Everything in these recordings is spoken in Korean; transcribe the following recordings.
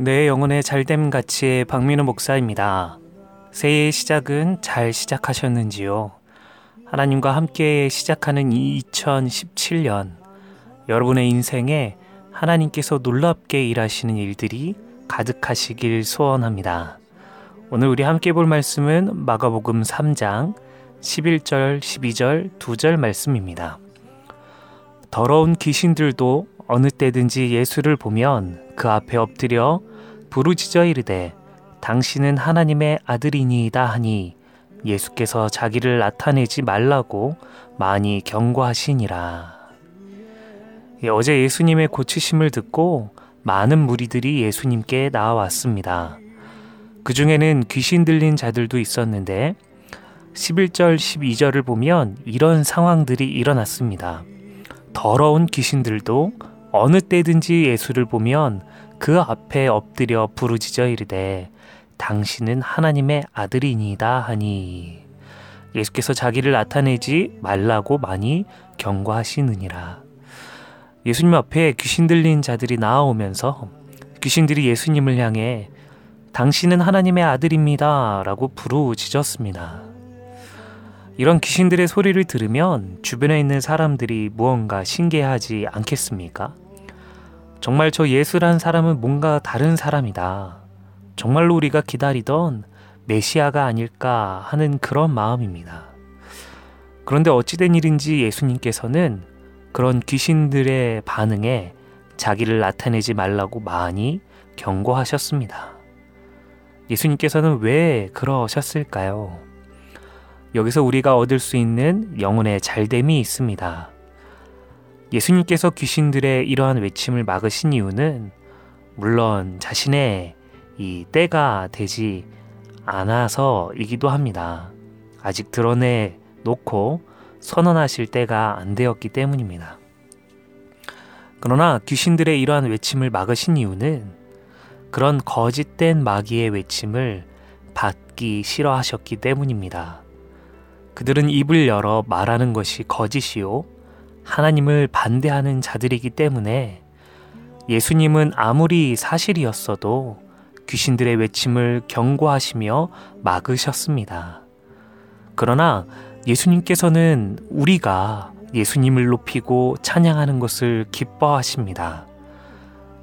내 영혼의 잘됨 가치의 박민호 목사입니다. 새해의 시작은 잘 시작하셨는지요? 하나님과 함께 시작하는 2017년, 여러분의 인생에 하나님께서 놀랍게 일하시는 일들이 가득하시길 소원합니다. 오늘 우리 함께 볼 말씀은 마가복음 3장 11절, 12절, 2절 말씀입니다. 더러운 귀신들도 어느 때든지 예수를 보면 그 앞에 엎드려 부르짖어 이르되 당신은 하나님의 아들이니이다 하니 예수께서 자기를 나타내지 말라고 많이 경고하시니라. 예, 어제 예수님의 고치심을 듣고 많은 무리들이 예수님께 나와왔습니다. 그 중에는 귀신 들린 자들도 있었는데 11절, 12절을 보면 이런 상황들이 일어났습니다. 더러운 귀신들도 어느 때든지 예수를 보면 그 앞에 엎드려 부르짖어 이르되 당신은 하나님의 아들이니다 하니 예수께서 자기를 나타내지 말라고 많이 경고하시느니라. 예수님 앞에 귀신 들린 자들이 나아오면서 귀신들이 예수님을 향해 당신은 하나님의 아들입니다. 라고 부르짖었습니다. 이런 귀신들의 소리를 들으면 주변에 있는 사람들이 무언가 신기하지 않겠습니까? 정말 저 예수란 사람은 뭔가 다른 사람이다. 정말로 우리가 기다리던 메시아가 아닐까 하는 그런 마음입니다. 그런데 어찌된 일인지 예수님께서는 그런 귀신들의 반응에 자기를 나타내지 말라고 많이 경고하셨습니다. 예수님께서는 왜 그러셨을까요? 여기서 우리가 얻을 수 있는 영혼의 잘됨이 있습니다. 예수님께서 귀신들의 이러한 외침을 막으신 이유는 물론 자신의 이 때가 되지 않아서이기도 합니다. 아직 드러내 놓고 선언하실 때가 안 되었기 때문입니다. 그러나 귀신들의 이러한 외침을 막으신 이유는 그런 거짓된 마귀의 외침을 받기 싫어하셨기 때문입니다. 그들은 입을 열어 말하는 것이 거짓이요. 하나님을 반대하는 자들이기 때문에 예수님은 아무리 사실이었어도 귀신들의 외침을 경고하시며 막으셨습니다. 그러나 예수님께서는 우리가 예수님을 높이고 찬양하는 것을 기뻐하십니다.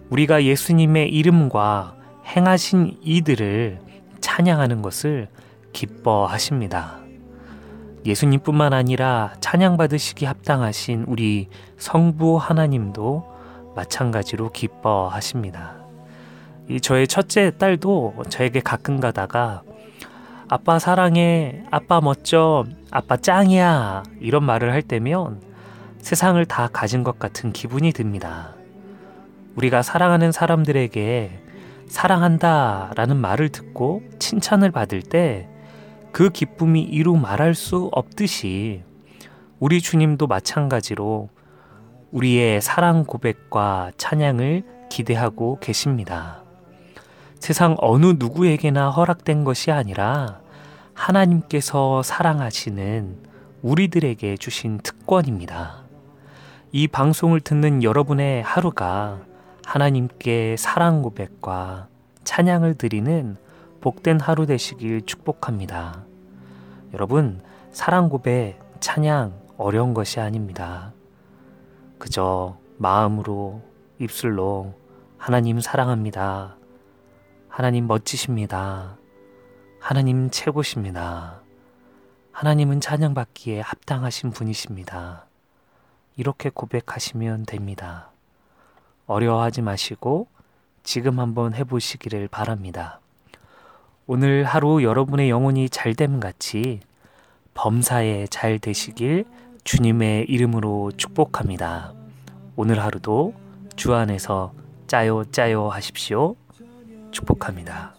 우리가 예수님의 이름과 행하신 이들을 찬양하는 것을 기뻐하십니다. 예수님뿐만 아니라 찬양받으시기 합당하신 우리 성부 하나님도 마찬가지로 기뻐하십니다. 이 저의 첫째 딸도 저에게 가끔 가다가 아빠 사랑해, 아빠 멋져, 아빠 짱이야 이런 말을 할 때면 세상을 다 가진 것 같은 기분이 듭니다. 우리가 사랑하는 사람들에게 사랑한다 라는 말을 듣고 칭찬을 받을 때 그 기쁨이 이루 말할 수 없듯이 우리 주님도 마찬가지로 우리의 사랑 고백과 찬양을 기대하고 계십니다. 세상 어느 누구에게나 허락된 것이 아니라 하나님께서 사랑하시는 우리들에게 주신 특권입니다. 이 방송을 듣는 여러분의 하루가 하나님께 사랑 고백과 찬양을 드리는 복된 하루 되시길 축복합니다. 여러분, 사랑 고백, 찬양 어려운 것이 아닙니다. 그저 마음으로, 입술로 하나님 사랑합니다. 하나님 멋지십니다. 하나님 최고십니다. 하나님은 찬양받기에 합당하신 분이십니다. 이렇게 고백하시면 됩니다. 어려워하지 마시고 지금 한번 해보시기를 바랍니다. 오늘 하루 여러분의 영혼이 잘됨 같이 범사에 잘 되시길 주님의 이름으로 축복합니다. 오늘 하루도 주 안에서 짜요 짜요 하십시오. 축복합니다.